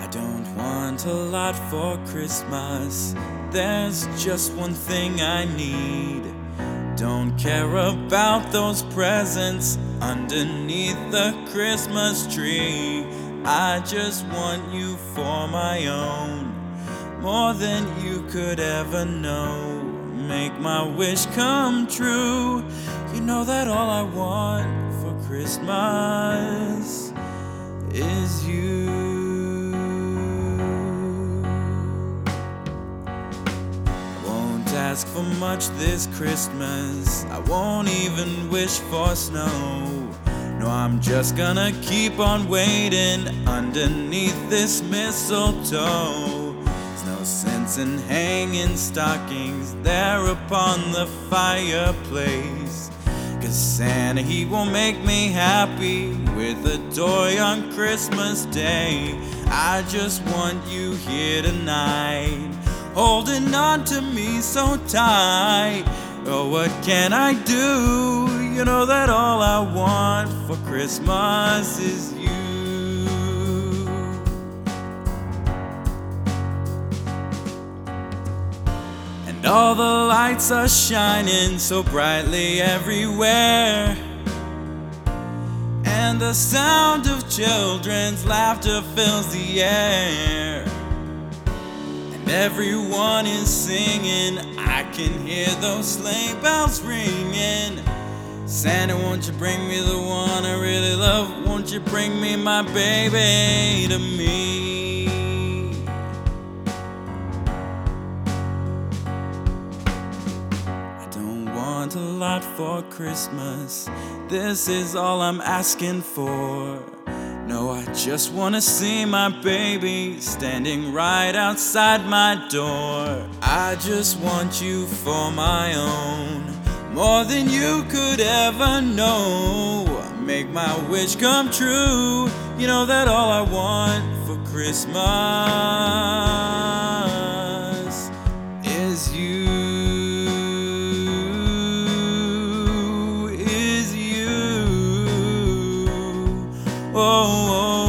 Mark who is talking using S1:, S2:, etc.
S1: I don't want a lot for Christmas. There's just one thing I need. Don't care about those presents underneath the Christmas tree. I just want you for my own, more than you could ever know. Make my wish come true. You know that all I want for Christmas is you. Ask for much this Christmas. I won't even wish for snow. No, I'm just gonna keep on waiting underneath this mistletoe. There's no sense in hanging stockings there upon the fireplace. Cause Santa, he won't make me happy with a toy on Christmas Day. I just want you here tonight, holding on to me so tight. Oh, what can I do? You know that all I want for Christmas is you. And all the lights are shining so brightly everywhere. And the sound of children's laughter fills the air. Everyone is singing. I can hear those sleigh bells ringing. Santa, won't you bring me the one I really love? Won't you bring me my baby to me? I don't want a lot for Christmas. This is all I'm asking for. No, I just wanna see my baby standing right outside my door. I just want you for my own, more than you could ever know. Make my wish come true. You know that all I want for Christmas oh, oh.